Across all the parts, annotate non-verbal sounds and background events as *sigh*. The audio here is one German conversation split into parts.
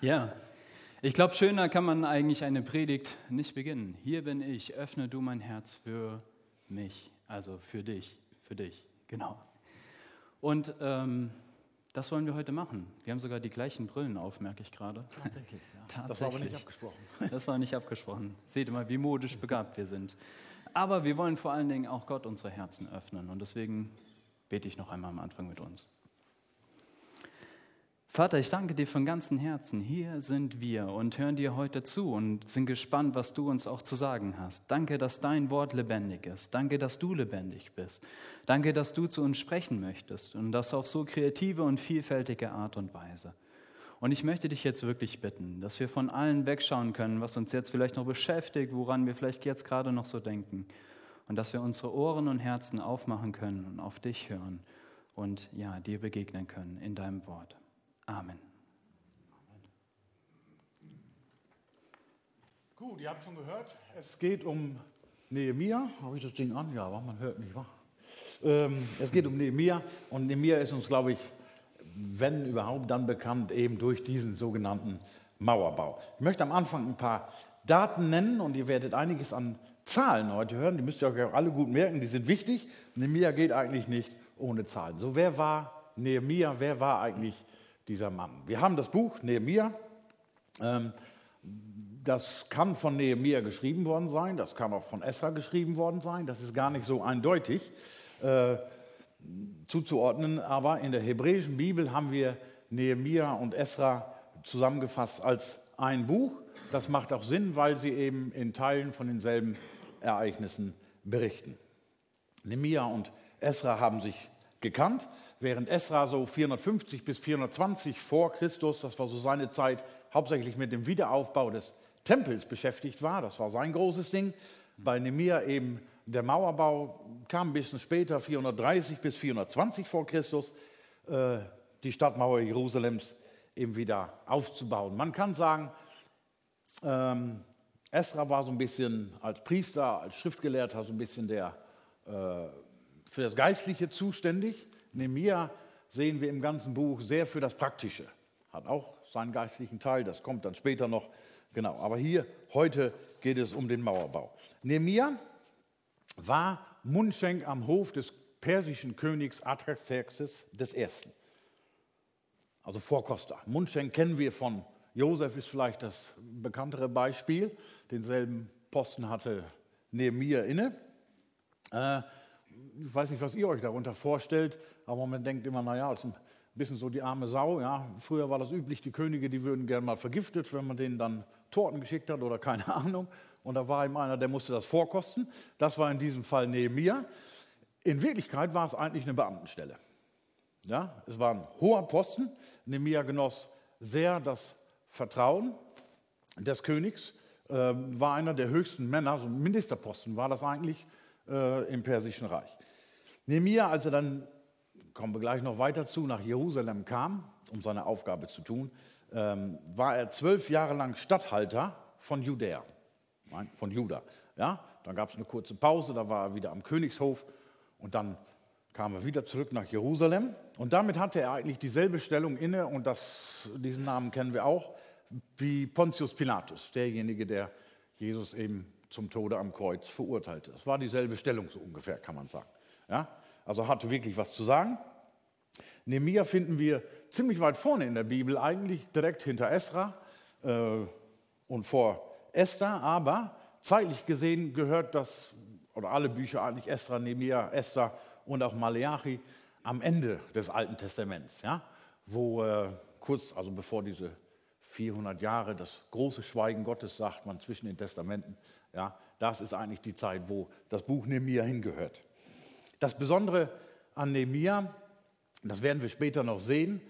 Ja, ich glaube, schöner kann man eigentlich eine Predigt nicht beginnen. Hier bin ich, öffne du mein Herz für mich, also für dich, für dich, genau. Und ähm, das wollen wir heute machen. Wir haben sogar die gleichen Brillen auf, merke ich gerade. Tatsächlich, ja. Tatsächlich. *laughs* Das war aber nicht abgesprochen. *laughs* Das war nicht abgesprochen. Seht immer, wie modisch begabt wir sind. Aber wir wollen vor allen Dingen auch Gott unsere Herzen öffnen. Und deswegen bete ich noch einmal am Anfang mit uns. Vater, ich danke dir von ganzem Herzen. Hier sind wir und hören dir heute zu und sind gespannt, was du uns auch zu sagen hast. Danke, dass dein Wort lebendig ist. Danke, dass du lebendig bist. Danke, dass du zu uns sprechen möchtest und das auf so kreative und vielfältige Art und Weise. Und ich möchte dich jetzt wirklich bitten, dass wir von allen wegschauen können, was uns jetzt vielleicht noch beschäftigt, woran wir vielleicht jetzt gerade noch so denken. Und dass wir unsere Ohren und Herzen aufmachen können und auf dich hören und ja, dir begegnen können in deinem Wort. Amen. Gut, ihr habt schon gehört, es geht um Nehemia. Habe ich das Ding an? Ja, man hört mich, wa? Ähm, es geht um Nehemia und Nehemia ist uns, glaube ich, wenn überhaupt dann bekannt, eben durch diesen sogenannten Mauerbau. Ich möchte am Anfang ein paar Daten nennen und ihr werdet einiges an Zahlen heute hören. Die müsst ihr euch auch alle gut merken, die sind wichtig. Nehemia geht eigentlich nicht ohne Zahlen. So, wer war Nehemia? Wer war eigentlich dieser Mann. Wir haben das Buch Nehemia. Ähm, das kann von Nehemia geschrieben worden sein, das kann auch von Esra geschrieben worden sein. Das ist gar nicht so eindeutig äh, zuzuordnen. Aber in der hebräischen Bibel haben wir Nehemia und Esra zusammengefasst als ein Buch. Das macht auch Sinn, weil sie eben in Teilen von denselben Ereignissen berichten. Nehemia und Esra haben sich gekannt während Esra so 450 bis 420 vor Christus, das war so seine Zeit, hauptsächlich mit dem Wiederaufbau des Tempels beschäftigt war. Das war sein großes Ding. Bei Nemir eben der Mauerbau kam ein bisschen später, 430 bis 420 vor Christus, äh, die Stadtmauer Jerusalems eben wieder aufzubauen. Man kann sagen, ähm, Esra war so ein bisschen als Priester, als Schriftgelehrter so ein bisschen der, äh, für das Geistliche zuständig. Nehemia sehen wir im ganzen Buch sehr für das Praktische. Hat auch seinen geistlichen Teil, das kommt dann später noch. Genau, aber hier, heute geht es um den Mauerbau. Nehemia war Mundschenk am Hof des persischen Königs Artaxerxes I. Also Vorkoster. Mundschenk kennen wir von Josef, ist vielleicht das bekanntere Beispiel. Denselben Posten hatte Nehemia inne. Äh, ich weiß nicht, was ihr euch darunter vorstellt, aber man denkt immer, naja, das ist ein bisschen so die arme Sau. Ja. Früher war das üblich, die Könige, die würden gerne mal vergiftet, wenn man denen dann Torten geschickt hat oder keine *laughs* Ahnung. Und da war eben einer, der musste das vorkosten. Das war in diesem Fall Nehemiah. In Wirklichkeit war es eigentlich eine Beamtenstelle. Ja, es war ein hoher Posten. Nehemiah genoss sehr das Vertrauen des Königs, äh, war einer der höchsten Männer, so ein Ministerposten war das eigentlich äh, im Persischen Reich. Nehemiah, als er dann, kommen wir gleich noch weiter zu, nach Jerusalem kam, um seine Aufgabe zu tun, ähm, war er zwölf Jahre lang Statthalter von Judäa, von Juda. Ja, dann gab es eine kurze Pause, da war er wieder am Königshof und dann kam er wieder zurück nach Jerusalem. Und damit hatte er eigentlich dieselbe Stellung inne, und das, diesen Namen kennen wir auch, wie Pontius Pilatus, derjenige, der Jesus eben zum Tode am Kreuz verurteilte. Das war dieselbe Stellung so ungefähr, kann man sagen. Ja? Also hatte wirklich was zu sagen. Nehemiah finden wir ziemlich weit vorne in der Bibel, eigentlich direkt hinter Esra äh, und vor Esther, aber zeitlich gesehen gehört das, oder alle Bücher eigentlich Esra, Nehemiah, Esther und auch Maleachi am Ende des Alten Testaments, ja? wo äh, kurz, also bevor diese 400 Jahre, das große Schweigen Gottes, sagt man zwischen den Testamenten, ja, das ist eigentlich die Zeit, wo das Buch Nehemia hingehört. Das Besondere an Nehemia, das werden wir später noch sehen,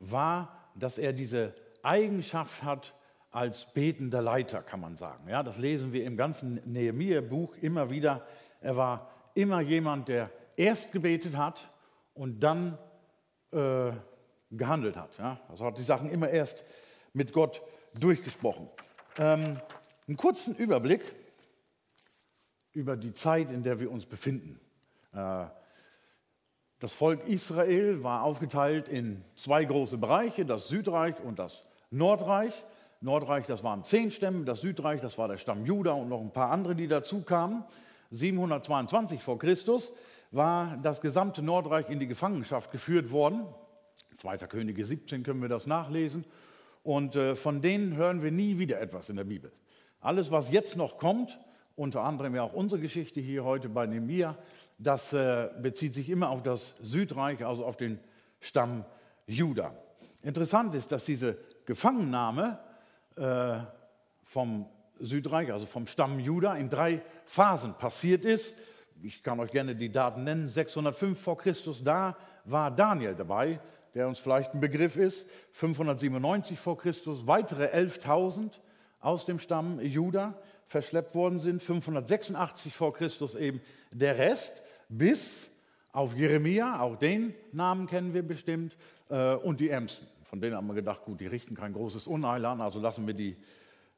war, dass er diese Eigenschaft hat als betender Leiter, kann man sagen. Ja, das lesen wir im ganzen Nehemia-Buch immer wieder. Er war immer jemand, der erst gebetet hat und dann äh, gehandelt hat. Ja? Also hat die Sachen immer erst mit Gott durchgesprochen. Ähm, einen kurzen Überblick über die Zeit, in der wir uns befinden. Äh, das Volk Israel war aufgeteilt in zwei große Bereiche, das Südreich und das Nordreich. Nordreich, das waren zehn Stämme, das Südreich, das war der Stamm Juda und noch ein paar andere, die dazu kamen. 722 vor Christus war das gesamte Nordreich in die Gefangenschaft geführt worden. Zweiter Könige 17 können wir das nachlesen. Und äh, von denen hören wir nie wieder etwas in der Bibel. Alles, was jetzt noch kommt, unter anderem ja auch unsere Geschichte hier heute bei Nemia, das äh, bezieht sich immer auf das Südreich, also auf den Stamm Juda. Interessant ist, dass diese Gefangennahme äh, vom Südreich, also vom Stamm Juda, in drei Phasen passiert ist. Ich kann euch gerne die Daten nennen. 605 vor Christus, da war Daniel dabei, der uns vielleicht ein Begriff ist. 597 vor Christus, weitere 11.000 aus dem Stamm Juda verschleppt worden sind. 586 vor Christus eben der Rest bis auf Jeremia, auch den Namen kennen wir bestimmt, äh, und die Emsen. Von denen haben wir gedacht, gut, die richten kein großes Unheil an, also lassen wir die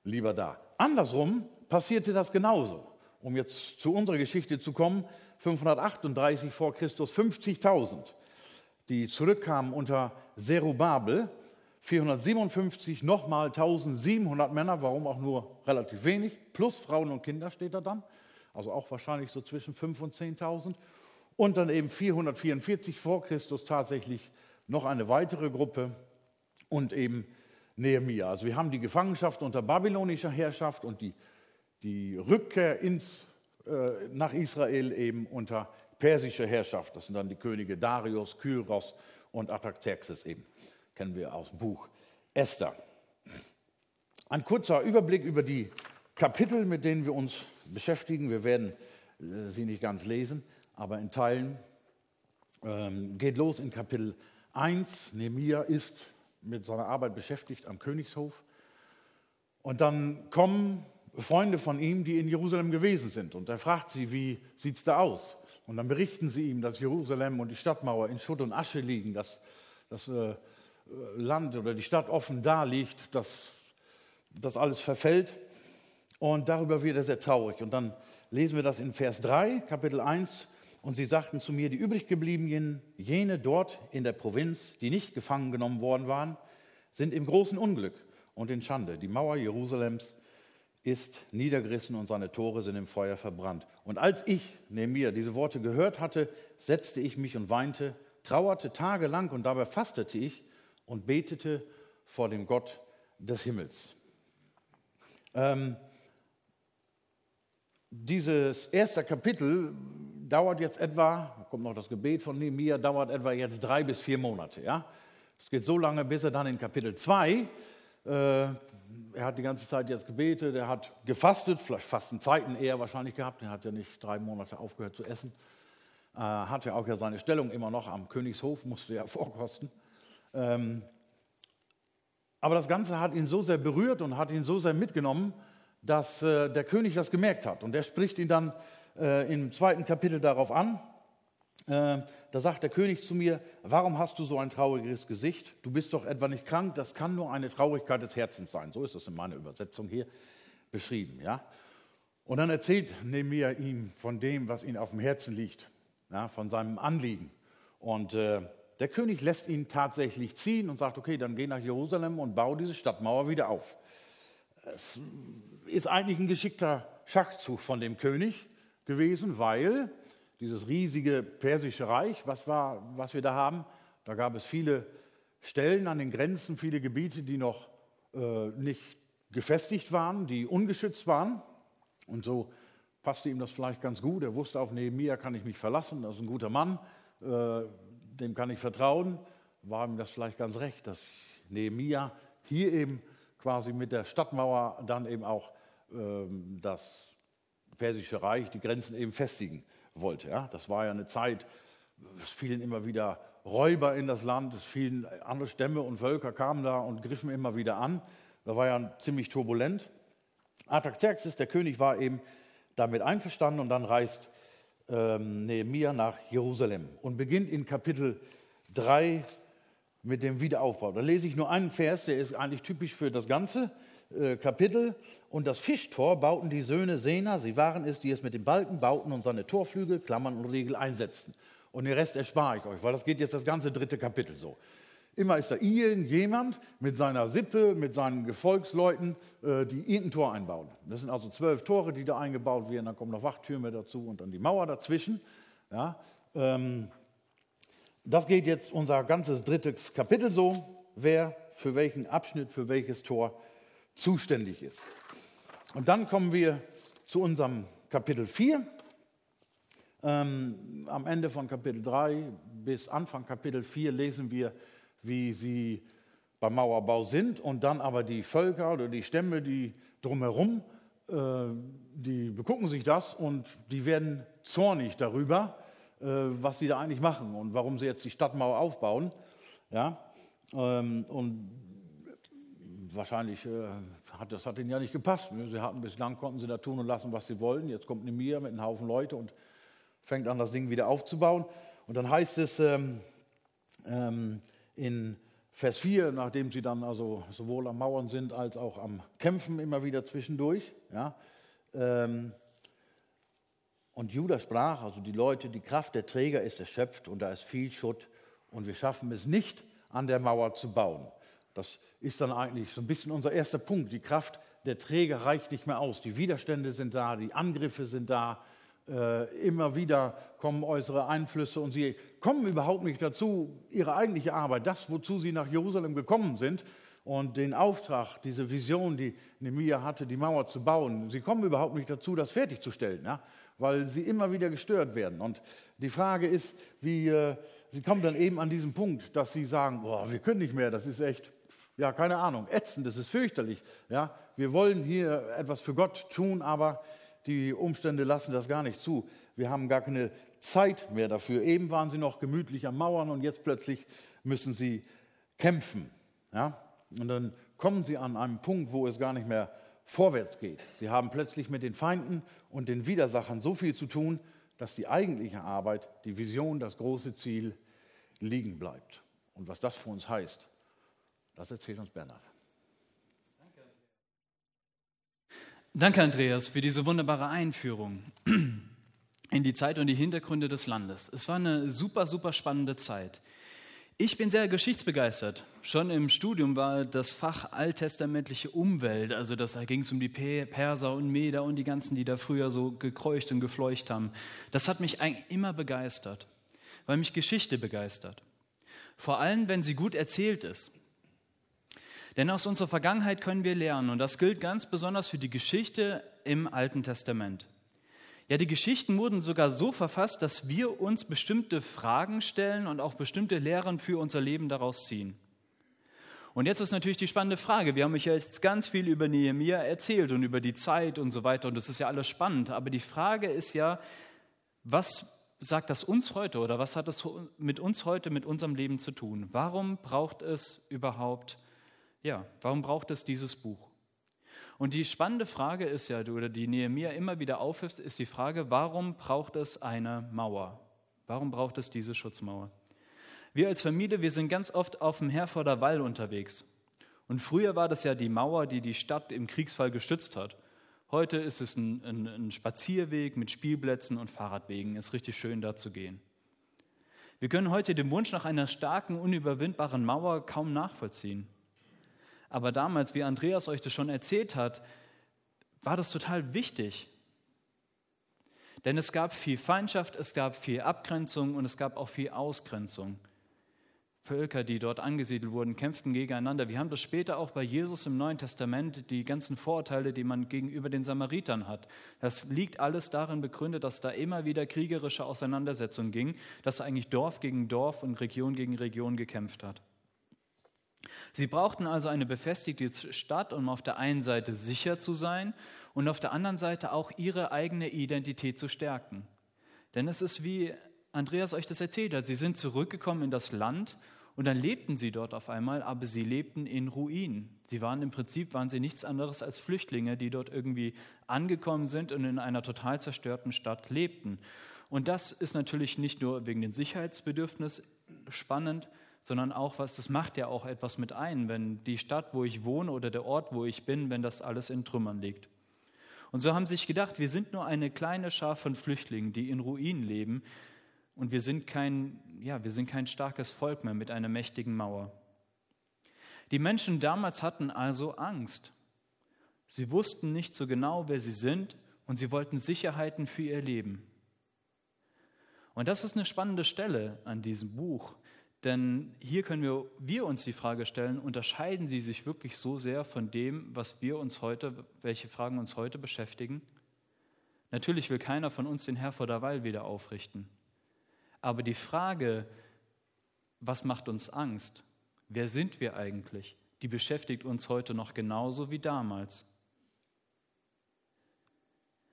lieber da. Andersrum passierte das genauso. Um jetzt zu unserer Geschichte zu kommen, 538 vor Christus 50.000, die zurückkamen unter Zerubabel, 457 nochmal 1700 Männer, warum auch nur relativ wenig, plus Frauen und Kinder steht da dann, also auch wahrscheinlich so zwischen 5.000 und 10.000. Und dann eben 444 vor Christus tatsächlich noch eine weitere Gruppe und eben Nehemia. Also wir haben die Gefangenschaft unter babylonischer Herrschaft und die, die Rückkehr ins, äh, nach Israel eben unter persischer Herrschaft. Das sind dann die Könige Darius, Kyros und Artaxerxes eben. Kennen wir aus dem Buch Esther. Ein kurzer Überblick über die Kapitel, mit denen wir uns beschäftigen. Wir werden äh, sie nicht ganz lesen, aber in Teilen. Ähm, geht los in Kapitel 1. Nehemia ist mit seiner Arbeit beschäftigt am Königshof. Und dann kommen Freunde von ihm, die in Jerusalem gewesen sind. Und er fragt sie, wie sieht es da aus? Und dann berichten sie ihm, dass Jerusalem und die Stadtmauer in Schutt und Asche liegen, dass das äh, Land oder die Stadt offen da liegt, dass das alles verfällt. Und darüber wird er sehr traurig. Und dann lesen wir das in Vers 3, Kapitel 1. Und sie sagten zu mir, die übriggebliebenen, jene dort in der Provinz, die nicht gefangen genommen worden waren, sind im großen Unglück und in Schande. Die Mauer Jerusalems ist niedergerissen und seine Tore sind im Feuer verbrannt. Und als ich, neben mir, diese Worte gehört hatte, setzte ich mich und weinte, trauerte tagelang und dabei fastete ich und betete vor dem Gott des Himmels. Ähm, dieses erste Kapitel dauert jetzt etwa, kommt noch das Gebet von Nehemiah, dauert etwa jetzt drei bis vier Monate. Ja? Es geht so lange, bis er dann in Kapitel 2, äh, er hat die ganze Zeit jetzt gebetet, er hat gefastet, vielleicht Fastenzeiten eher wahrscheinlich gehabt, er hat ja nicht drei Monate aufgehört zu essen, äh, hat ja auch ja seine Stellung immer noch am Königshof, musste ja *laughs* vorkosten. Ähm, aber das Ganze hat ihn so sehr berührt und hat ihn so sehr mitgenommen, dass äh, der König das gemerkt hat. Und der spricht ihn dann äh, im zweiten Kapitel darauf an. Äh, da sagt der König zu mir, warum hast du so ein trauriges Gesicht? Du bist doch etwa nicht krank, das kann nur eine Traurigkeit des Herzens sein. So ist es in meiner Übersetzung hier beschrieben. Ja? Und dann erzählt Nehemiah ihm von dem, was ihm auf dem Herzen liegt, ja, von seinem Anliegen. Und äh, der König lässt ihn tatsächlich ziehen und sagt, okay, dann geh nach Jerusalem und bau diese Stadtmauer wieder auf. Es ist eigentlich ein geschickter Schachzug von dem König gewesen, weil dieses riesige persische Reich, was, war, was wir da haben, da gab es viele Stellen an den Grenzen, viele Gebiete, die noch äh, nicht gefestigt waren, die ungeschützt waren. Und so passte ihm das vielleicht ganz gut. Er wusste, auf Nehemiah kann ich mich verlassen, das ist ein guter Mann, äh, dem kann ich vertrauen. War ihm das vielleicht ganz recht, dass Nehemiah hier eben quasi mit der Stadtmauer dann eben auch ähm, das persische Reich, die Grenzen eben festigen wollte. Ja? Das war ja eine Zeit, es fielen immer wieder Räuber in das Land, es fielen andere Stämme und Völker kamen da und griffen immer wieder an. Das war ja ziemlich turbulent. Artaxerxes, der König, war eben damit einverstanden und dann reist ähm, Nehemiah nach Jerusalem und beginnt in Kapitel 3 mit dem Wiederaufbau. Da lese ich nur einen Vers, der ist eigentlich typisch für das ganze äh, Kapitel. Und das Fischtor bauten die Söhne Sena, sie waren es, die es mit den Balken bauten und seine Torflügel, Klammern und Riegel einsetzten. Und den Rest erspare ich euch, weil das geht jetzt das ganze dritte Kapitel so. Immer ist da irgendjemand mit seiner Sippe, mit seinen Gefolgsleuten, äh, die irgendein Tor einbauen. Das sind also zwölf Tore, die da eingebaut werden. Dann kommen noch Wachtürme dazu und dann die Mauer dazwischen. Ja, ähm, das geht jetzt unser ganzes drittes Kapitel so, wer für welchen Abschnitt, für welches Tor zuständig ist. Und dann kommen wir zu unserem Kapitel 4. Ähm, am Ende von Kapitel 3 bis Anfang Kapitel 4 lesen wir, wie sie beim Mauerbau sind und dann aber die Völker oder die Stämme, die drumherum, äh, die begucken sich das und die werden zornig darüber, äh, was sie da eigentlich machen und warum sie jetzt die Stadtmauer aufbauen. Ja? Ähm, und wahrscheinlich äh, hat das hat ihnen ja nicht gepasst. Ne? Sie hatten bislang konnten sie da tun und lassen, was sie wollen. Jetzt kommt Nemir mit einem Haufen Leute und fängt an, das Ding wieder aufzubauen. Und dann heißt es ähm, ähm, in Vers 4, nachdem sie dann also sowohl am Mauern sind als auch am Kämpfen immer wieder zwischendurch, ja, ähm, und Judas sprach, also die Leute, die Kraft der Träger ist erschöpft und da ist viel Schutt und wir schaffen es nicht, an der Mauer zu bauen. Das ist dann eigentlich so ein bisschen unser erster Punkt. Die Kraft der Träger reicht nicht mehr aus. Die Widerstände sind da, die Angriffe sind da. Äh, immer wieder kommen äußere Einflüsse und sie kommen überhaupt nicht dazu, ihre eigentliche Arbeit, das, wozu sie nach Jerusalem gekommen sind und den Auftrag, diese Vision, die Nehemiah hatte, die Mauer zu bauen, sie kommen überhaupt nicht dazu, das fertigzustellen, ja? weil sie immer wieder gestört werden. Und die Frage ist, wie, äh, sie kommen dann eben an diesen Punkt, dass sie sagen, boah, wir können nicht mehr, das ist echt ja, keine Ahnung, ätzend, das ist fürchterlich. Ja, wir wollen hier etwas für Gott tun, aber die Umstände lassen das gar nicht zu. Wir haben gar keine Zeit mehr dafür. Eben waren sie noch gemütlich am Mauern und jetzt plötzlich müssen sie kämpfen. Ja? Und dann kommen sie an einen Punkt, wo es gar nicht mehr vorwärts geht. Sie haben plötzlich mit den Feinden und den Widersachern so viel zu tun, dass die eigentliche Arbeit, die Vision, das große Ziel liegen bleibt. Und was das für uns heißt, das erzählt uns Bernhard. Danke, Andreas, für diese wunderbare Einführung *clears throat* in die Zeit und die Hintergründe des Landes. Es war eine super, super spannende Zeit. Ich bin sehr geschichtsbegeistert. Schon im Studium war das Fach alttestamentliche Umwelt, also das, da ging es um die Perser und Meder und die ganzen, die da früher so gekreucht und gefleucht haben. Das hat mich eigentlich immer begeistert, weil mich Geschichte begeistert. Vor allem, wenn sie gut erzählt ist. Denn aus unserer Vergangenheit können wir lernen und das gilt ganz besonders für die Geschichte im Alten Testament. Ja, die Geschichten wurden sogar so verfasst, dass wir uns bestimmte Fragen stellen und auch bestimmte Lehren für unser Leben daraus ziehen. Und jetzt ist natürlich die spannende Frage. Wir haben euch jetzt ganz viel über Nehemiah erzählt und über die Zeit und so weiter und das ist ja alles spannend. Aber die Frage ist ja, was sagt das uns heute oder was hat es mit uns heute, mit unserem Leben zu tun? Warum braucht es überhaupt ja, warum braucht es dieses Buch? Und die spannende Frage ist ja, oder die Nehemiah immer wieder aufhörst, ist die Frage, warum braucht es eine Mauer? Warum braucht es diese Schutzmauer? Wir als Familie, wir sind ganz oft auf dem Herforder Wall unterwegs. Und früher war das ja die Mauer, die die Stadt im Kriegsfall geschützt hat. Heute ist es ein, ein, ein Spazierweg mit Spielplätzen und Fahrradwegen. Ist richtig schön, da zu gehen. Wir können heute den Wunsch nach einer starken, unüberwindbaren Mauer kaum nachvollziehen. Aber damals, wie Andreas euch das schon erzählt hat, war das total wichtig. Denn es gab viel Feindschaft, es gab viel Abgrenzung und es gab auch viel Ausgrenzung. Völker, die dort angesiedelt wurden, kämpften gegeneinander. Wir haben das später auch bei Jesus im Neuen Testament, die ganzen Vorurteile, die man gegenüber den Samaritern hat. Das liegt alles darin begründet, dass da immer wieder kriegerische Auseinandersetzungen ging, dass eigentlich Dorf gegen Dorf und Region gegen Region gekämpft hat. Sie brauchten also eine befestigte Stadt, um auf der einen Seite sicher zu sein und auf der anderen Seite auch ihre eigene Identität zu stärken. Denn es ist wie Andreas euch das erzählt hat, sie sind zurückgekommen in das Land und dann lebten sie dort auf einmal, aber sie lebten in Ruinen. Sie waren im Prinzip waren sie nichts anderes als Flüchtlinge, die dort irgendwie angekommen sind und in einer total zerstörten Stadt lebten. Und das ist natürlich nicht nur wegen dem Sicherheitsbedürfnis spannend, sondern auch, was das macht ja auch etwas mit ein, wenn die Stadt, wo ich wohne oder der Ort, wo ich bin, wenn das alles in Trümmern liegt. Und so haben sie sich gedacht, wir sind nur eine kleine Schar von Flüchtlingen, die in Ruinen leben und wir sind kein, ja, wir sind kein starkes Volk mehr mit einer mächtigen Mauer. Die Menschen damals hatten also Angst. Sie wussten nicht so genau, wer sie sind und sie wollten Sicherheiten für ihr Leben. Und das ist eine spannende Stelle an diesem Buch, denn hier können wir, wir uns die Frage stellen, unterscheiden sie sich wirklich so sehr von dem, was wir uns heute, welche Fragen uns heute beschäftigen? Natürlich will keiner von uns den Herr vor der Wahl wieder aufrichten. Aber die Frage, was macht uns Angst? Wer sind wir eigentlich? Die beschäftigt uns heute noch genauso wie damals.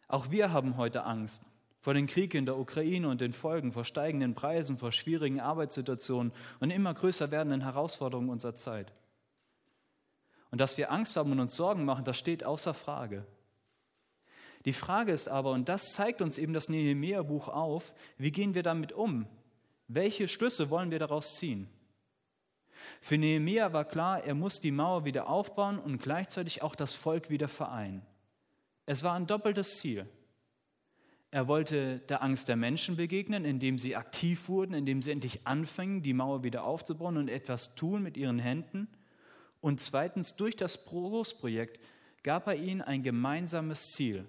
Auch wir haben heute Angst vor dem Krieg in der Ukraine und den Folgen, vor steigenden Preisen, vor schwierigen Arbeitssituationen und immer größer werdenden Herausforderungen unserer Zeit. Und dass wir Angst haben und uns Sorgen machen, das steht außer Frage. Die Frage ist aber, und das zeigt uns eben das Nehemiah-Buch auf, wie gehen wir damit um? Welche Schlüsse wollen wir daraus ziehen? Für Nehemiah war klar, er muss die Mauer wieder aufbauen und gleichzeitig auch das Volk wieder vereinen. Es war ein doppeltes Ziel. Er wollte der Angst der Menschen begegnen, indem sie aktiv wurden, indem sie endlich anfingen, die Mauer wieder aufzubauen und etwas tun mit ihren Händen. Und zweitens, durch das Großprojekt gab er ihnen ein gemeinsames Ziel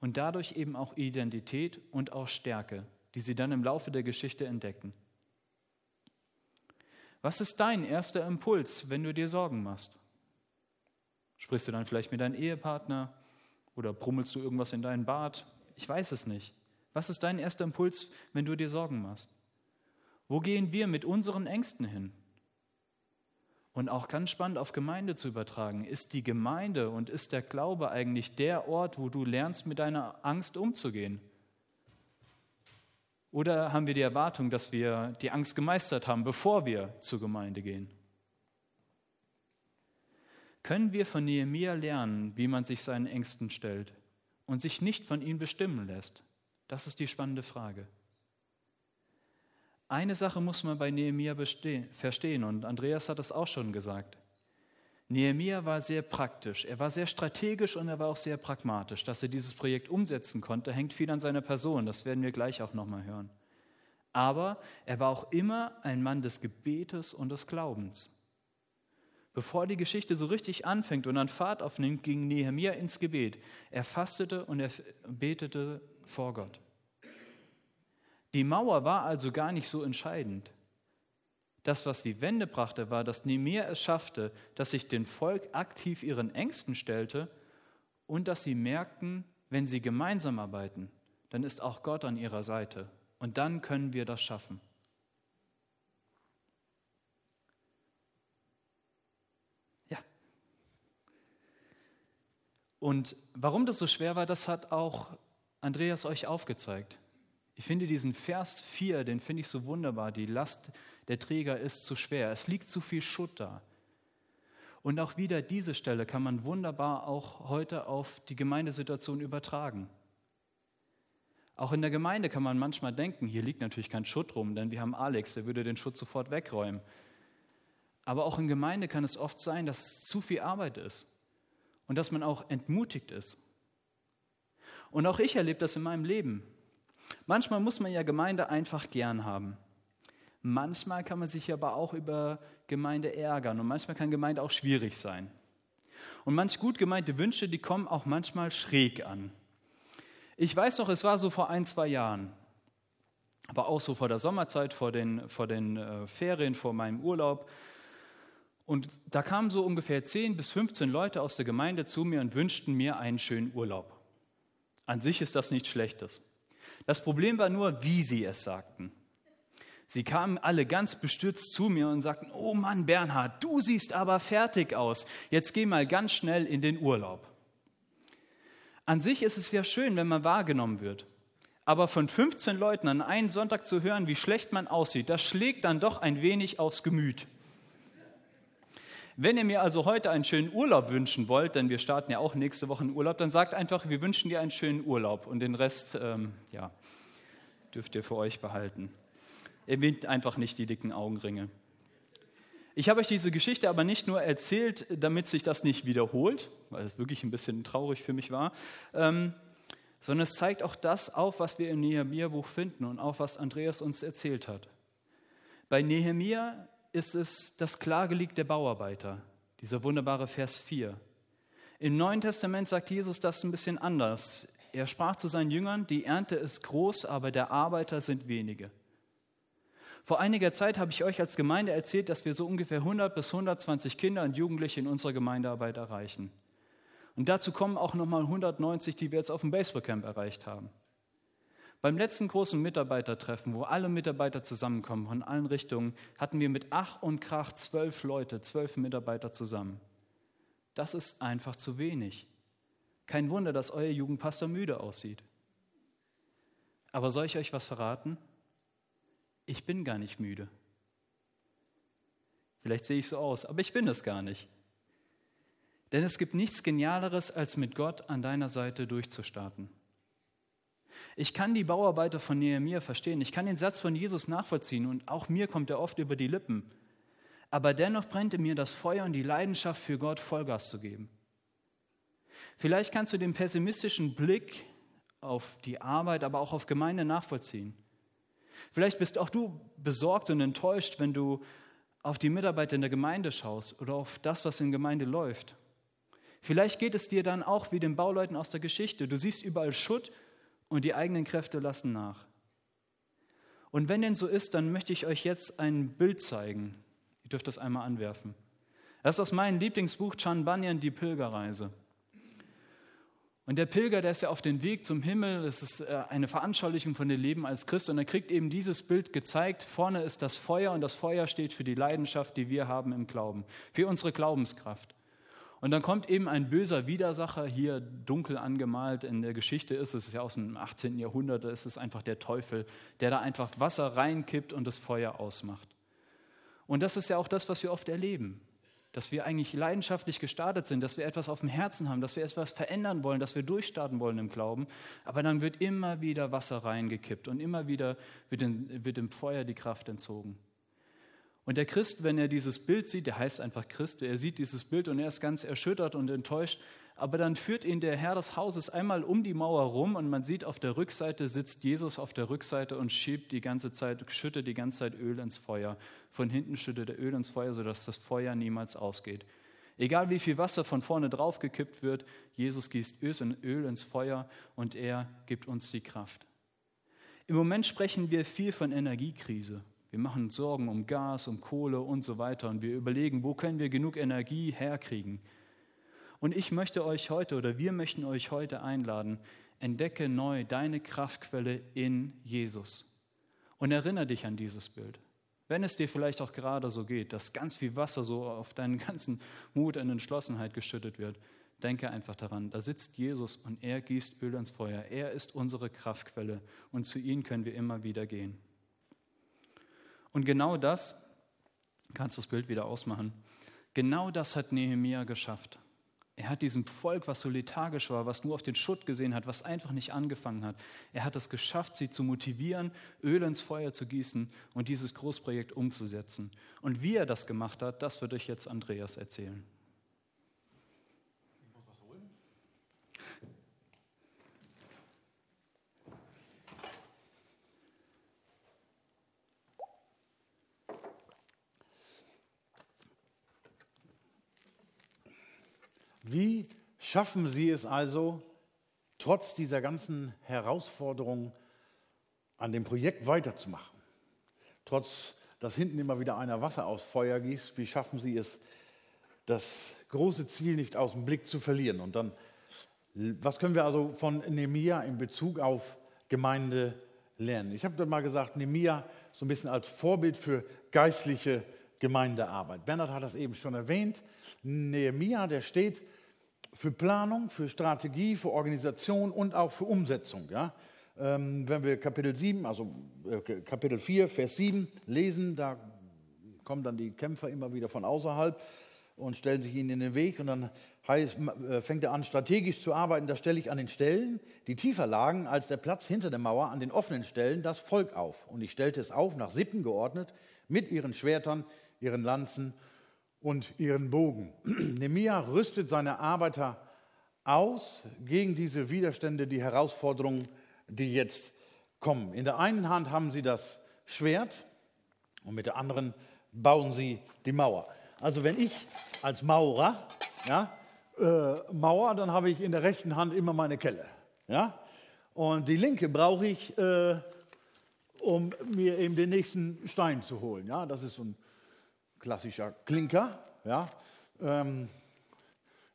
und dadurch eben auch Identität und auch Stärke, die sie dann im Laufe der Geschichte entdecken. Was ist dein erster Impuls, wenn du dir Sorgen machst? Sprichst du dann vielleicht mit deinem Ehepartner oder brummelst du irgendwas in deinen Bart? Ich weiß es nicht. Was ist dein erster Impuls, wenn du dir Sorgen machst? Wo gehen wir mit unseren Ängsten hin? Und auch ganz spannend auf Gemeinde zu übertragen. Ist die Gemeinde und ist der Glaube eigentlich der Ort, wo du lernst, mit deiner Angst umzugehen? Oder haben wir die Erwartung, dass wir die Angst gemeistert haben, bevor wir zur Gemeinde gehen? Können wir von Nehemia lernen, wie man sich seinen Ängsten stellt und sich nicht von ihnen bestimmen lässt? Das ist die spannende Frage. Eine Sache muss man bei Nehemia verstehen und Andreas hat es auch schon gesagt. Nehemia war sehr praktisch, er war sehr strategisch und er war auch sehr pragmatisch. Dass er dieses Projekt umsetzen konnte, hängt viel an seiner Person, das werden wir gleich auch nochmal hören. Aber er war auch immer ein Mann des Gebetes und des Glaubens. Bevor die Geschichte so richtig anfängt und an Fahrt aufnimmt, ging Nehemia ins Gebet. Er fastete und er betete vor Gott. Die Mauer war also gar nicht so entscheidend. Das, was die Wende brachte, war, dass Nehemiah es schaffte, dass sich dem Volk aktiv ihren Ängsten stellte und dass sie merkten, wenn sie gemeinsam arbeiten, dann ist auch Gott an ihrer Seite. Und dann können wir das schaffen. Und warum das so schwer war, das hat auch Andreas euch aufgezeigt. Ich finde diesen Vers 4, den finde ich so wunderbar. Die Last der Träger ist zu schwer. Es liegt zu viel Schutt da. Und auch wieder diese Stelle kann man wunderbar auch heute auf die Gemeindesituation übertragen. Auch in der Gemeinde kann man manchmal denken, hier liegt natürlich kein Schutt rum, denn wir haben Alex, der würde den Schutt sofort wegräumen. Aber auch in Gemeinde kann es oft sein, dass es zu viel Arbeit ist und dass man auch entmutigt ist. Und auch ich erlebe das in meinem Leben. Manchmal muss man ja Gemeinde einfach gern haben. Manchmal kann man sich aber auch über Gemeinde ärgern und manchmal kann Gemeinde auch schwierig sein. Und manch gut gemeinte Wünsche, die kommen auch manchmal schräg an. Ich weiß noch, es war so vor ein, zwei Jahren, aber auch so vor der Sommerzeit, vor den, vor den äh, Ferien, vor meinem Urlaub. Und da kamen so ungefähr 10 bis 15 Leute aus der Gemeinde zu mir und wünschten mir einen schönen Urlaub. An sich ist das nichts Schlechtes. Das Problem war nur, wie sie es sagten. Sie kamen alle ganz bestürzt zu mir und sagten, oh Mann, Bernhard, du siehst aber fertig aus. Jetzt geh mal ganz schnell in den Urlaub. An sich ist es ja schön, wenn man wahrgenommen wird. Aber von 15 Leuten an einen Sonntag zu hören, wie schlecht man aussieht, das schlägt dann doch ein wenig aufs Gemüt. Wenn ihr mir also heute einen schönen Urlaub wünschen wollt, denn wir starten ja auch nächste Woche in Urlaub, dann sagt einfach, wir wünschen dir einen schönen Urlaub und den Rest, ähm, ja, dürft ihr für euch behalten. Erwähnt einfach nicht die dicken Augenringe. Ich habe euch diese Geschichte aber nicht nur erzählt, damit sich das nicht wiederholt, weil es wirklich ein bisschen traurig für mich war, ähm, sondern es zeigt auch das auf, was wir im Nehemiah-Buch finden und auch was Andreas uns erzählt hat. Bei Nehemiah ist es das Klagelied der Bauarbeiter. Dieser wunderbare Vers 4. Im Neuen Testament sagt Jesus das ein bisschen anders. Er sprach zu seinen Jüngern, die Ernte ist groß, aber der Arbeiter sind wenige. Vor einiger Zeit habe ich euch als Gemeinde erzählt, dass wir so ungefähr 100 bis 120 Kinder und Jugendliche in unserer Gemeindearbeit erreichen. Und dazu kommen auch nochmal 190, die wir jetzt auf dem Baseballcamp erreicht haben. Beim letzten großen Mitarbeitertreffen, wo alle Mitarbeiter zusammenkommen von allen Richtungen, hatten wir mit Ach und Krach zwölf Leute, zwölf Mitarbeiter zusammen. Das ist einfach zu wenig. Kein Wunder, dass euer Jugendpastor müde aussieht. Aber soll ich euch was verraten? Ich bin gar nicht müde. Vielleicht sehe ich so aus, aber ich bin es gar nicht. Denn es gibt nichts Genialeres, als mit Gott an deiner Seite durchzustarten. Ich kann die Bauarbeiter von Nehemiah verstehen. Ich kann den Satz von Jesus nachvollziehen und auch mir kommt er oft über die Lippen aber dennoch brennt in mir das Feuer und die Leidenschaft für Gott Vollgas zu geben. Vielleicht kannst du den pessimistischen Blick auf die Arbeit, aber auch auf Gemeinde nachvollziehen. Vielleicht bist auch du besorgt und enttäuscht, wenn du auf die Mitarbeiter in der Gemeinde schaust oder auf das, was in der Gemeinde läuft. Vielleicht geht es dir dann auch wie den Bauleuten aus der Geschichte. Du siehst überall Schutt und die eigenen Kräfte lassen nach. Und wenn denn so ist, dann möchte ich euch jetzt ein Bild zeigen, Ihr dürft das einmal anwerfen. Das ist aus meinem Lieblingsbuch Chan Bunyan, Die Pilgerreise. Und der Pilger, der ist ja auf dem Weg zum Himmel, das ist äh, eine Veranschaulichung von dem Leben als Christ und er kriegt eben dieses Bild gezeigt. Vorne ist das Feuer und das Feuer steht für die Leidenschaft, die wir haben im Glauben, für unsere Glaubenskraft. Und dann kommt eben ein böser Widersacher, hier dunkel angemalt in der Geschichte ist, es ja aus dem 18. Jahrhundert, da ist es einfach der Teufel, der da einfach Wasser reinkippt und das Feuer ausmacht. Und das ist ja auch das, was wir oft erleben. Dass wir eigentlich leidenschaftlich gestartet sind, dass wir etwas auf dem Herzen haben, dass wir etwas verändern wollen, dass wir durchstarten wollen im Glauben. Aber dann wird immer wieder Wasser reingekippt und immer wieder wird, in, wird dem Feuer die Kraft entzogen. Und der Christ, wenn er dieses Bild sieht, der heißt einfach Christ, er sieht dieses Bild und er ist ganz erschüttert und enttäuscht, aber dann führt ihn der Herr des Hauses einmal um die Mauer rum und man sieht auf der Rückseite sitzt Jesus auf der Rückseite und schiebt die ganze Zeit, schüttet die ganze Zeit Öl ins Feuer. Von hinten schüttet er Öl ins Feuer, sodass das Feuer niemals ausgeht. Egal wie viel Wasser von vorne drauf gekippt wird, Jesus gießt Öl ins Feuer und er gibt uns die Kraft. Im Moment sprechen wir viel von Energiekrise. Wir machen uns Sorgen um Gas, um Kohle und so weiter und wir überlegen, wo können wir genug Energie herkriegen. Und ich möchte euch heute oder wir möchten euch heute einladen, entdecke neu deine Kraftquelle in Jesus. Und erinnere dich an dieses Bild. Wenn es dir vielleicht auch gerade so geht, dass ganz viel Wasser so auf deinen ganzen Mut und Entschlossenheit geschüttet wird, denke einfach daran, da sitzt Jesus und er gießt Öl ins Feuer. Er ist unsere Kraftquelle und zu ihm können wir immer wieder gehen. Und genau das, kannst du das Bild wieder ausmachen, genau das hat Nehemiah geschafft. Er hat diesem Volk, was so lethargisch war, was nur auf den Schutt gesehen hat, was einfach nicht angefangen hat, er hat es geschafft, sie zu motivieren, Öl ins Feuer zu gießen und dieses Großprojekt umzusetzen. Und wie er das gemacht hat, das wird euch jetzt Andreas erzählen. Wie schaffen Sie es also, trotz dieser ganzen Herausforderungen an dem Projekt weiterzumachen? Trotz, dass hinten immer wieder einer Wasser aufs Feuer gießt, wie schaffen Sie es, das große Ziel nicht aus dem Blick zu verlieren? Und dann, was können wir also von Nemia in Bezug auf Gemeinde lernen? Ich habe da mal gesagt, Nemia so ein bisschen als Vorbild für geistliche Gemeindearbeit. Bernhard hat das eben schon erwähnt. Nehemia, der steht für Planung, für Strategie, für Organisation und auch für Umsetzung. Ja? Ähm, wenn wir Kapitel 7, also äh, Kapitel 4, Vers 7 lesen, da kommen dann die Kämpfer immer wieder von außerhalb und stellen sich ihnen in den Weg. Und dann heißt, äh, fängt er an, strategisch zu arbeiten. Da stelle ich an den Stellen, die tiefer lagen als der Platz hinter der Mauer, an den offenen Stellen das Volk auf. Und ich stellte es auf, nach Sippen geordnet, mit ihren Schwertern, ihren Lanzen und ihren Bogen. *clears throat* Nemia rüstet seine Arbeiter aus gegen diese Widerstände, die Herausforderungen, die jetzt kommen. In der einen Hand haben sie das Schwert und mit der anderen bauen sie die Mauer. Also wenn ich als Maurer ja, äh, Mauer, dann habe ich in der rechten Hand immer meine Kelle. Ja? Und die linke brauche ich, äh, um mir eben den nächsten Stein zu holen. Ja? Das ist so ein klassischer Klinker. Ja? Ähm,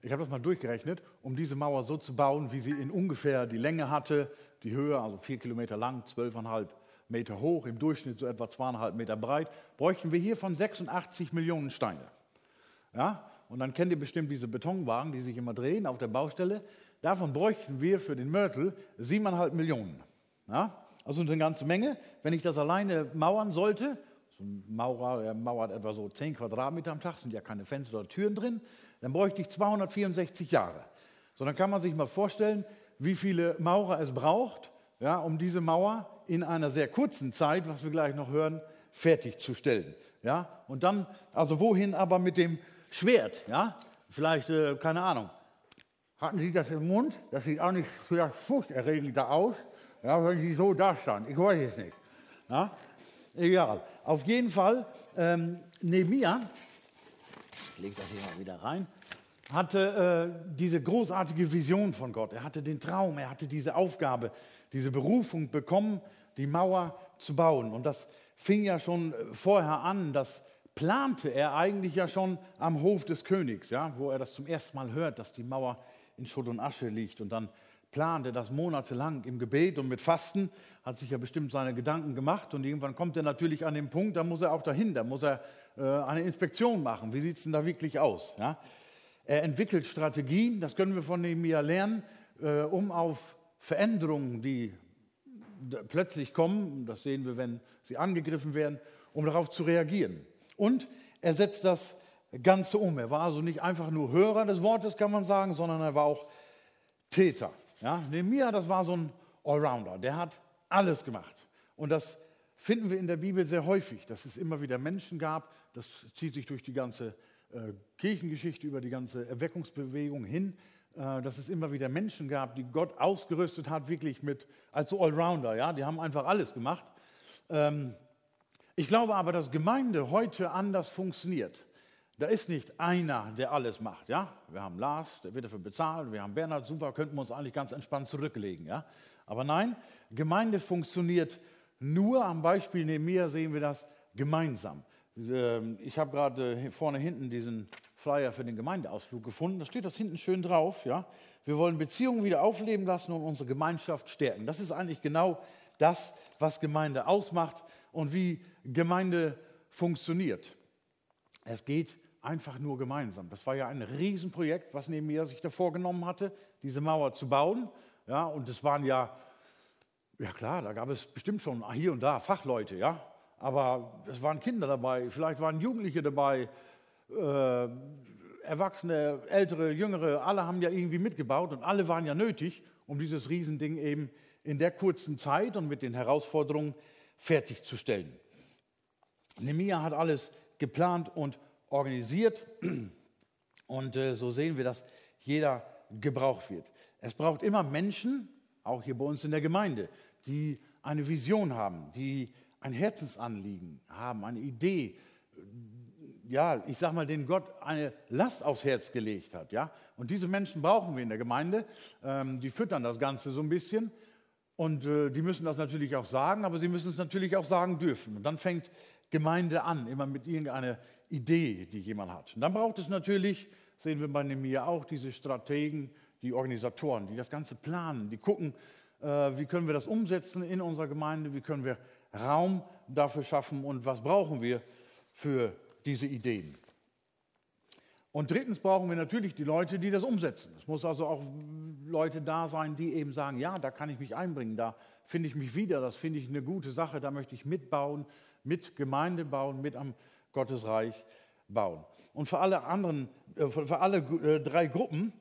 ich habe das mal durchgerechnet, um diese Mauer so zu bauen, wie sie in ungefähr die Länge hatte, die Höhe, also vier Kilometer lang, zwölfeinhalb Meter hoch, im Durchschnitt so etwa zweieinhalb Meter breit, bräuchten wir hier von 86 Millionen Steine. Ja? Und dann kennt ihr bestimmt diese Betonwagen, die sich immer drehen auf der Baustelle. Davon bräuchten wir für den Mörtel siebeneinhalb Millionen. Ja? Also eine ganze Menge. Wenn ich das alleine mauern sollte, so ein Maurer, der mauert etwa so 10 Quadratmeter am Tag, sind ja keine Fenster oder Türen drin, dann bräuchte ich 264 Jahre. So, dann kann man sich mal vorstellen, wie viele Maurer es braucht, ja, um diese Mauer in einer sehr kurzen Zeit, was wir gleich noch hören, fertigzustellen. Ja? Und dann, also wohin aber mit dem Schwert, ja, vielleicht, äh, keine Ahnung, hatten Sie das im Mund? Das sieht auch nicht vielleicht furchterregender aus, ja, wenn Sie so da standen. Ich weiß es nicht. Ja? Egal. Auf jeden Fall, ähm, Nehemiah, ich lege das hier mal wieder rein, hatte äh, diese großartige Vision von Gott. Er hatte den Traum, er hatte diese Aufgabe, diese Berufung bekommen, die Mauer zu bauen. Und das fing ja schon äh, vorher an, dass plante er eigentlich ja schon am Hof des Königs, ja, wo er das zum ersten Mal hört, dass die Mauer in Schutt und Asche liegt. Und dann plante das monatelang im Gebet und mit Fasten, hat sich ja bestimmt seine Gedanken gemacht. Und irgendwann kommt er natürlich an den Punkt, da muss er auch dahin, da muss er äh, eine Inspektion machen. Wie sieht es denn da wirklich aus? Ja? Er entwickelt Strategien, das können wir von Nehemiah lernen, äh, um auf Veränderungen, die plötzlich kommen, das sehen wir, wenn sie angegriffen werden, um darauf zu reagieren. Und er setzt das Ganze um. Er war also nicht einfach nur Hörer des Wortes, kann man sagen, sondern er war auch Täter. Ja? Nehemiah, das war so ein Allrounder. Der hat alles gemacht. Und das finden wir in der Bibel sehr häufig, dass es immer wieder Menschen gab. Das zieht sich durch die ganze äh, Kirchengeschichte, über die ganze Erweckungsbewegung hin, äh, dass es immer wieder Menschen gab, die Gott ausgerüstet hat, wirklich mit als so Allrounder. Ja? Die haben einfach alles gemacht. Ähm, ich glaube aber, dass Gemeinde heute anders funktioniert. Da ist nicht einer, der alles macht. Ja? Wir haben Lars, der wird dafür bezahlt. Wir haben Bernhard, super, könnten wir uns eigentlich ganz entspannt zurücklegen. Ja? Aber nein, Gemeinde funktioniert nur, am Beispiel neben mir sehen wir das, gemeinsam. Ähm, ich habe gerade vorne hinten diesen Flyer für den Gemeindeausflug gefunden. Da steht das hinten schön drauf. Ja? Wir wollen Beziehungen wieder aufleben lassen und unsere Gemeinschaft stärken. Das ist eigentlich genau das, was Gemeinde ausmacht und wie Gemeinde funktioniert. Es geht einfach nur gemeinsam. Das war ja ein Riesenprojekt, was Nehemiah sich da vorgenommen hatte, diese Mauer zu bauen. Ja, und es waren ja, ja klar, da gab es bestimmt schon hier und da Fachleute, ja. Aber es waren Kinder dabei, vielleicht waren Jugendliche dabei, äh, Erwachsene, Ältere, Jüngere, alle haben ja irgendwie mitgebaut und alle waren ja nötig, um dieses Riesending eben in der kurzen Zeit und mit den Herausforderungen fertigzustellen. Nehemiah hat alles geplant und organisiert *clears throat* und äh, so sehen wir, dass jeder gebraucht wird. Es braucht immer Menschen, auch hier bei uns in der Gemeinde, die eine Vision haben, die ein Herzensanliegen haben, eine Idee, ja, ich sag mal, den Gott eine Last aufs Herz gelegt hat, ja. Und diese Menschen brauchen wir in der Gemeinde. Ähm, die füttern das Ganze so ein bisschen. Und äh, die müssen das natürlich auch sagen, aber sie müssen es natürlich auch sagen dürfen. Und dann fängt Gemeinde an, immer mit irgendeiner Idee, die jemand hat. Und dann braucht es natürlich, sehen wir bei Nemir auch, diese Strategen, die Organisatoren, die das Ganze planen, die gucken, äh, wie können wir das umsetzen in unserer Gemeinde, wie können wir Raum dafür schaffen und was brauchen wir für diese Ideen. Und drittens brauchen wir natürlich die Leute, die das umsetzen. Es muss also auch Leute da sein, die eben sagen, ja, da kann ich mich einbringen, da finde ich mich wieder, das finde ich eine gute Sache, da möchte ich mitbauen, mit Gemeinde bauen, mit am Gottesreich bauen. Und für alle anderen, äh, für alle äh, drei Gruppen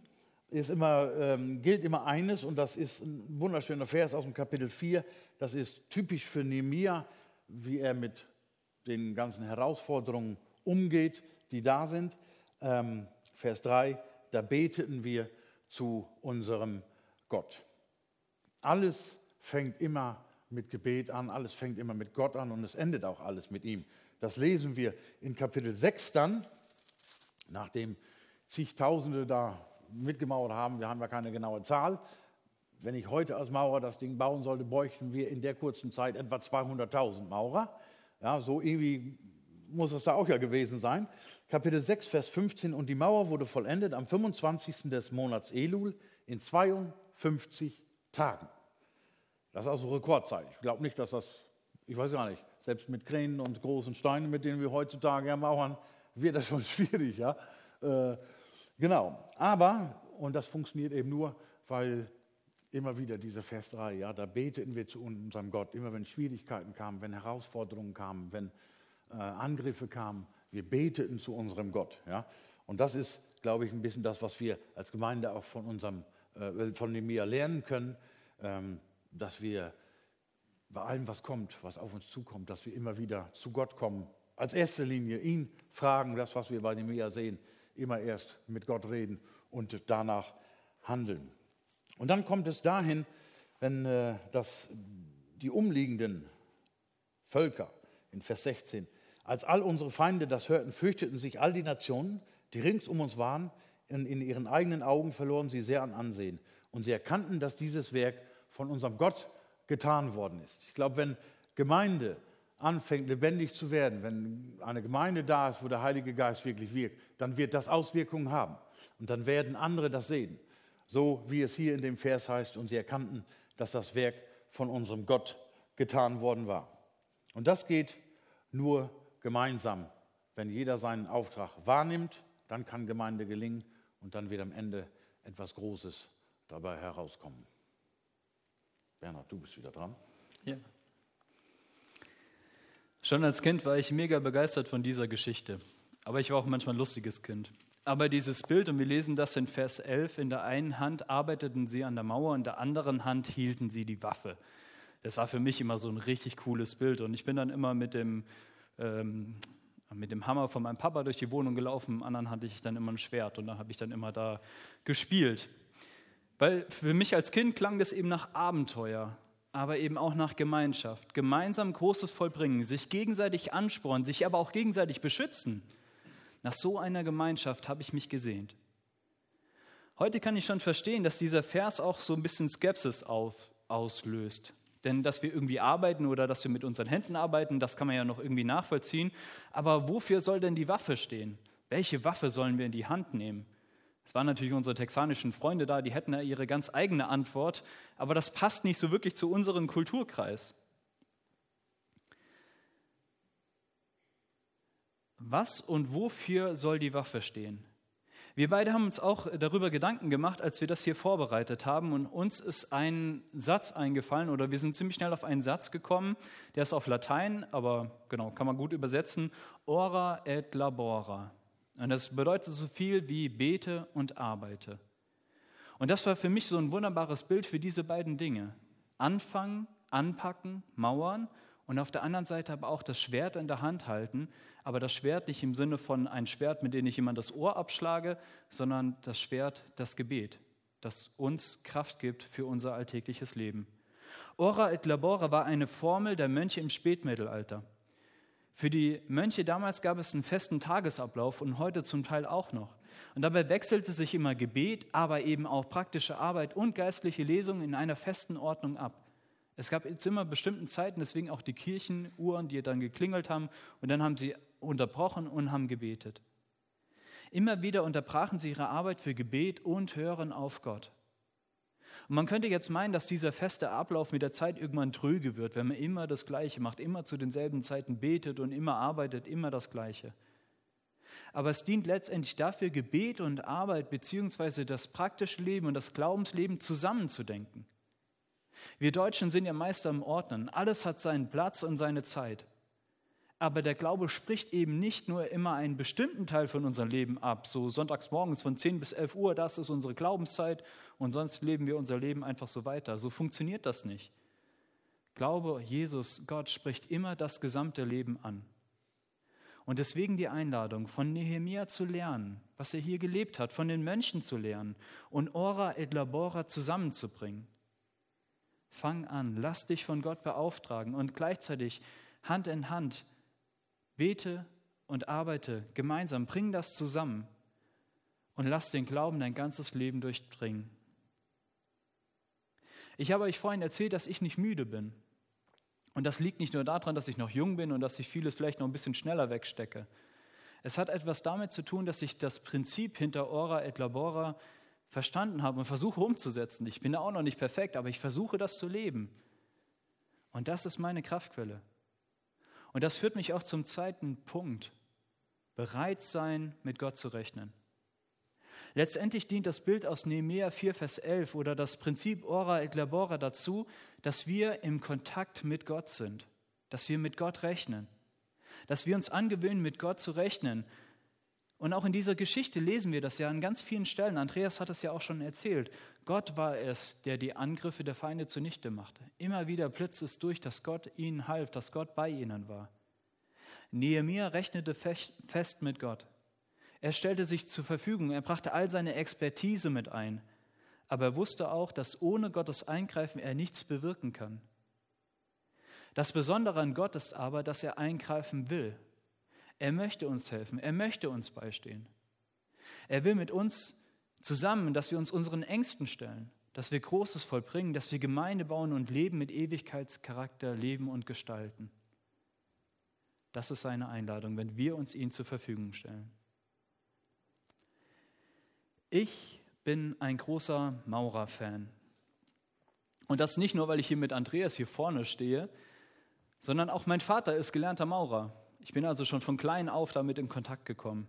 ist immer, ähm, gilt immer eines, und das ist ein wunderschöner Vers aus dem Kapitel 4, das ist typisch für Nehemia, wie er mit den ganzen Herausforderungen umgeht, die da sind. Ähm, Vers 3, da beteten wir zu unserem Gott. Alles fängt immer mit Gebet an, alles fängt immer mit Gott an und es endet auch alles mit ihm. Das lesen wir in Kapitel 6 dann. nachdem zigtausende da mitgemauert haben, wir haben ja keine genaue Zahl, wenn ich heute als Maurer das Ding bauen sollte, bräuchten wir in der kurzen Zeit etwa 200.000 Maurer. Ja, so irgendwie muss es da auch ja gewesen sein. Kapitel 6, Vers 15. Und die Mauer wurde vollendet am 25. des Monats Elul in 52 Tagen. Das ist also Rekordzeit. Ich glaube nicht, dass das, ich weiß gar nicht, selbst mit Kränen und großen Steinen, mit denen wir heutzutage mauern, wird das schon *laughs* schwierig. Ja? Äh, genau. Aber, und das funktioniert eben nur, weil immer wieder diese 3, ja, da beteten wir zu unserem Gott, immer wenn Schwierigkeiten kamen, wenn Herausforderungen kamen, wenn äh, Angriffe kamen, wir beteten zu unserem Gott. Ja? Und das ist, glaube ich, ein bisschen das, was wir als Gemeinde auch von unserem, äh, von Nemia lernen können, ähm, dass wir bei allem, was kommt, was auf uns zukommt, dass wir immer wieder zu Gott kommen. Als erste Linie ihn fragen, das, was wir bei Nemia sehen, immer erst mit Gott reden und danach handeln. Und dann kommt es dahin, wenn äh, das, die umliegenden Völker in Vers 16, als all unsere Feinde das hörten, fürchteten sich all die Nationen, die rings um uns waren, in, in ihren eigenen Augen verloren sie sehr an Ansehen. Und sie erkannten, dass dieses Werk von unserem Gott getan worden ist. Ich glaube, wenn Gemeinde anfängt lebendig zu werden, wenn eine Gemeinde da ist, wo der Heilige Geist wirklich wirkt, dann wird das Auswirkungen haben. Und dann werden andere das sehen so wie es hier in dem Vers heißt, und sie erkannten, dass das Werk von unserem Gott getan worden war. Und das geht nur gemeinsam. Wenn jeder seinen Auftrag wahrnimmt, dann kann Gemeinde gelingen und dann wird am Ende etwas Großes dabei herauskommen. Bernhard, du bist wieder dran. Ja. Schon als Kind war ich mega begeistert von dieser Geschichte. Aber ich war auch manchmal ein lustiges Kind. Aber dieses Bild, und wir lesen das in Vers 11, in der einen Hand arbeiteten sie an der Mauer, in der anderen Hand hielten sie die Waffe. Das war für mich immer so ein richtig cooles Bild. Und ich bin dann immer mit dem, ähm, mit dem Hammer von meinem Papa durch die Wohnung gelaufen, im anderen hatte ich dann immer ein Schwert und da habe ich dann immer da gespielt. Weil für mich als Kind klang das eben nach Abenteuer, aber eben auch nach Gemeinschaft. Gemeinsam Großes vollbringen, sich gegenseitig anspornen, sich aber auch gegenseitig beschützen. Nach so einer Gemeinschaft habe ich mich gesehnt. Heute kann ich schon verstehen, dass dieser Vers auch so ein bisschen Skepsis auf, auslöst. Denn dass wir irgendwie arbeiten oder dass wir mit unseren Händen arbeiten, das kann man ja noch irgendwie nachvollziehen. Aber wofür soll denn die Waffe stehen? Welche Waffe sollen wir in die Hand nehmen? Es waren natürlich unsere texanischen Freunde da, die hätten ja ihre ganz eigene Antwort, aber das passt nicht so wirklich zu unserem Kulturkreis. Was und wofür soll die Waffe stehen? Wir beide haben uns auch darüber Gedanken gemacht, als wir das hier vorbereitet haben. Und uns ist ein Satz eingefallen, oder wir sind ziemlich schnell auf einen Satz gekommen, der ist auf Latein, aber genau, kann man gut übersetzen. Ora et labora. Und das bedeutet so viel wie bete und arbeite. Und das war für mich so ein wunderbares Bild für diese beiden Dinge. Anfangen, anpacken, mauern und auf der anderen Seite aber auch das Schwert in der Hand halten, aber das Schwert nicht im Sinne von ein Schwert, mit dem ich jemand das Ohr abschlage, sondern das Schwert, das Gebet, das uns Kraft gibt für unser alltägliches Leben. Ora et labora war eine Formel der Mönche im Spätmittelalter. Für die Mönche damals gab es einen festen Tagesablauf und heute zum Teil auch noch. Und dabei wechselte sich immer Gebet, aber eben auch praktische Arbeit und geistliche Lesung in einer festen Ordnung ab. Es gab zu immer bestimmten Zeiten, deswegen auch die Kirchenuhren, die dann geklingelt haben und dann haben sie unterbrochen und haben gebetet. Immer wieder unterbrachen sie ihre Arbeit für Gebet und Hören auf Gott. Und man könnte jetzt meinen, dass dieser feste Ablauf mit der Zeit irgendwann tröge wird, wenn man immer das Gleiche macht, immer zu denselben Zeiten betet und immer arbeitet, immer das Gleiche. Aber es dient letztendlich dafür, Gebet und Arbeit beziehungsweise das praktische Leben und das Glaubensleben zusammenzudenken. Wir Deutschen sind ja Meister im Ordnen. Alles hat seinen Platz und seine Zeit. Aber der Glaube spricht eben nicht nur immer einen bestimmten Teil von unserem Leben ab, so sonntags morgens von 10 bis 11 Uhr, das ist unsere Glaubenszeit und sonst leben wir unser Leben einfach so weiter. So funktioniert das nicht. Glaube, Jesus, Gott spricht immer das gesamte Leben an. Und deswegen die Einladung, von Nehemia zu lernen, was er hier gelebt hat, von den Mönchen zu lernen und Ora et Labora zusammenzubringen. Fang an, lass dich von Gott beauftragen und gleichzeitig Hand in Hand bete und arbeite gemeinsam, bring das zusammen und lass den Glauben dein ganzes Leben durchdringen. Ich habe euch vorhin erzählt, dass ich nicht müde bin. Und das liegt nicht nur daran, dass ich noch jung bin und dass ich vieles vielleicht noch ein bisschen schneller wegstecke. Es hat etwas damit zu tun, dass ich das Prinzip hinter Ora et Labora verstanden habe und versuche umzusetzen. Ich bin auch noch nicht perfekt, aber ich versuche das zu leben. Und das ist meine Kraftquelle. Und das führt mich auch zum zweiten Punkt. Bereit sein, mit Gott zu rechnen. Letztendlich dient das Bild aus Nehemiah 4, Vers 11 oder das Prinzip Ora et Labora dazu, dass wir im Kontakt mit Gott sind, dass wir mit Gott rechnen, dass wir uns angewöhnen, mit Gott zu rechnen. Und auch in dieser Geschichte lesen wir das ja an ganz vielen Stellen. Andreas hat es ja auch schon erzählt. Gott war es, der die Angriffe der Feinde zunichte machte. Immer wieder blitzt es durch, dass Gott ihnen half, dass Gott bei ihnen war. Nehemiah rechnete fest mit Gott. Er stellte sich zur Verfügung, er brachte all seine Expertise mit ein, aber er wusste auch, dass ohne Gottes Eingreifen er nichts bewirken kann. Das Besondere an Gott ist aber, dass er eingreifen will. Er möchte uns helfen, er möchte uns beistehen. Er will mit uns zusammen, dass wir uns unseren Ängsten stellen, dass wir Großes vollbringen, dass wir Gemeinde bauen und Leben mit Ewigkeitscharakter leben und gestalten. Das ist seine Einladung, wenn wir uns ihn zur Verfügung stellen. Ich bin ein großer Maurer-Fan. Und das nicht nur, weil ich hier mit Andreas hier vorne stehe, sondern auch mein Vater ist gelernter Maurer. Ich bin also schon von klein auf damit in Kontakt gekommen.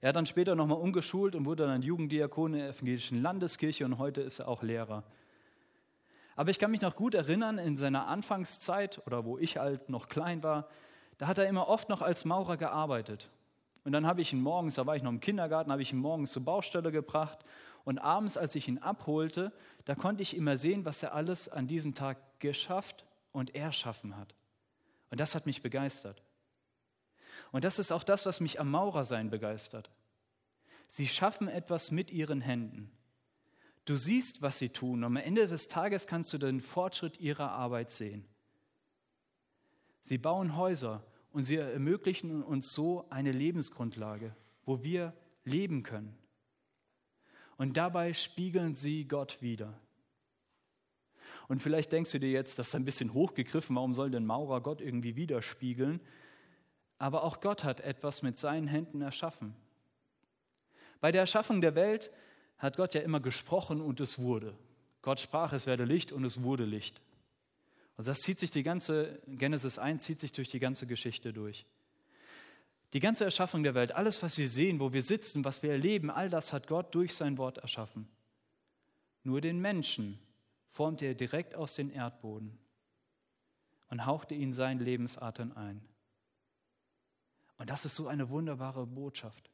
Er hat dann später nochmal umgeschult und wurde dann Jugenddiakon in der evangelischen Landeskirche und heute ist er auch Lehrer. Aber ich kann mich noch gut erinnern, in seiner Anfangszeit oder wo ich halt noch klein war, da hat er immer oft noch als Maurer gearbeitet. Und dann habe ich ihn morgens, da war ich noch im Kindergarten, habe ich ihn morgens zur Baustelle gebracht. Und abends, als ich ihn abholte, da konnte ich immer sehen, was er alles an diesem Tag geschafft und erschaffen hat. Und das hat mich begeistert. Und das ist auch das, was mich am Maurersein begeistert. Sie schaffen etwas mit ihren Händen. Du siehst, was sie tun. Und am Ende des Tages kannst du den Fortschritt ihrer Arbeit sehen. Sie bauen Häuser und sie ermöglichen uns so eine Lebensgrundlage, wo wir leben können. Und dabei spiegeln sie Gott wieder. Und vielleicht denkst du dir jetzt, das ist ein bisschen hochgegriffen, warum soll denn Maurer Gott irgendwie widerspiegeln? Aber auch Gott hat etwas mit seinen Händen erschaffen. Bei der Erschaffung der Welt hat Gott ja immer gesprochen und es wurde. Gott sprach, es werde Licht und es wurde Licht. Also das zieht sich die ganze, Genesis 1 zieht sich durch die ganze Geschichte durch. Die ganze Erschaffung der Welt, alles, was wir sehen, wo wir sitzen, was wir erleben, all das hat Gott durch sein Wort erschaffen. Nur den Menschen formte er direkt aus dem Erdboden und hauchte ihn seinen Lebensatem ein. Und das ist so eine wunderbare Botschaft.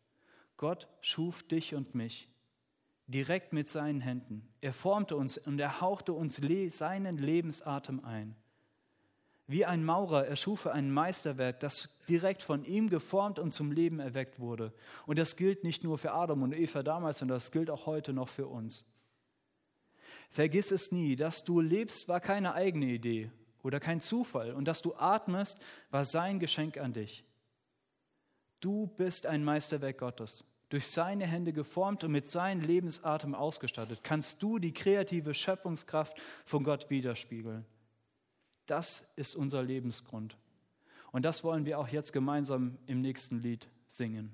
Gott schuf dich und mich direkt mit seinen Händen. Er formte uns und er hauchte uns seinen Lebensatem ein. Wie ein Maurer erschuf er ein Meisterwerk, das direkt von ihm geformt und zum Leben erweckt wurde. Und das gilt nicht nur für Adam und Eva damals, sondern das gilt auch heute noch für uns. Vergiss es nie, dass du lebst, war keine eigene Idee oder kein Zufall. Und dass du atmest, war sein Geschenk an dich. Du bist ein Meisterwerk Gottes durch seine Hände geformt und mit seinem Lebensatem ausgestattet, kannst du die kreative Schöpfungskraft von Gott widerspiegeln. Das ist unser Lebensgrund. Und das wollen wir auch jetzt gemeinsam im nächsten Lied singen.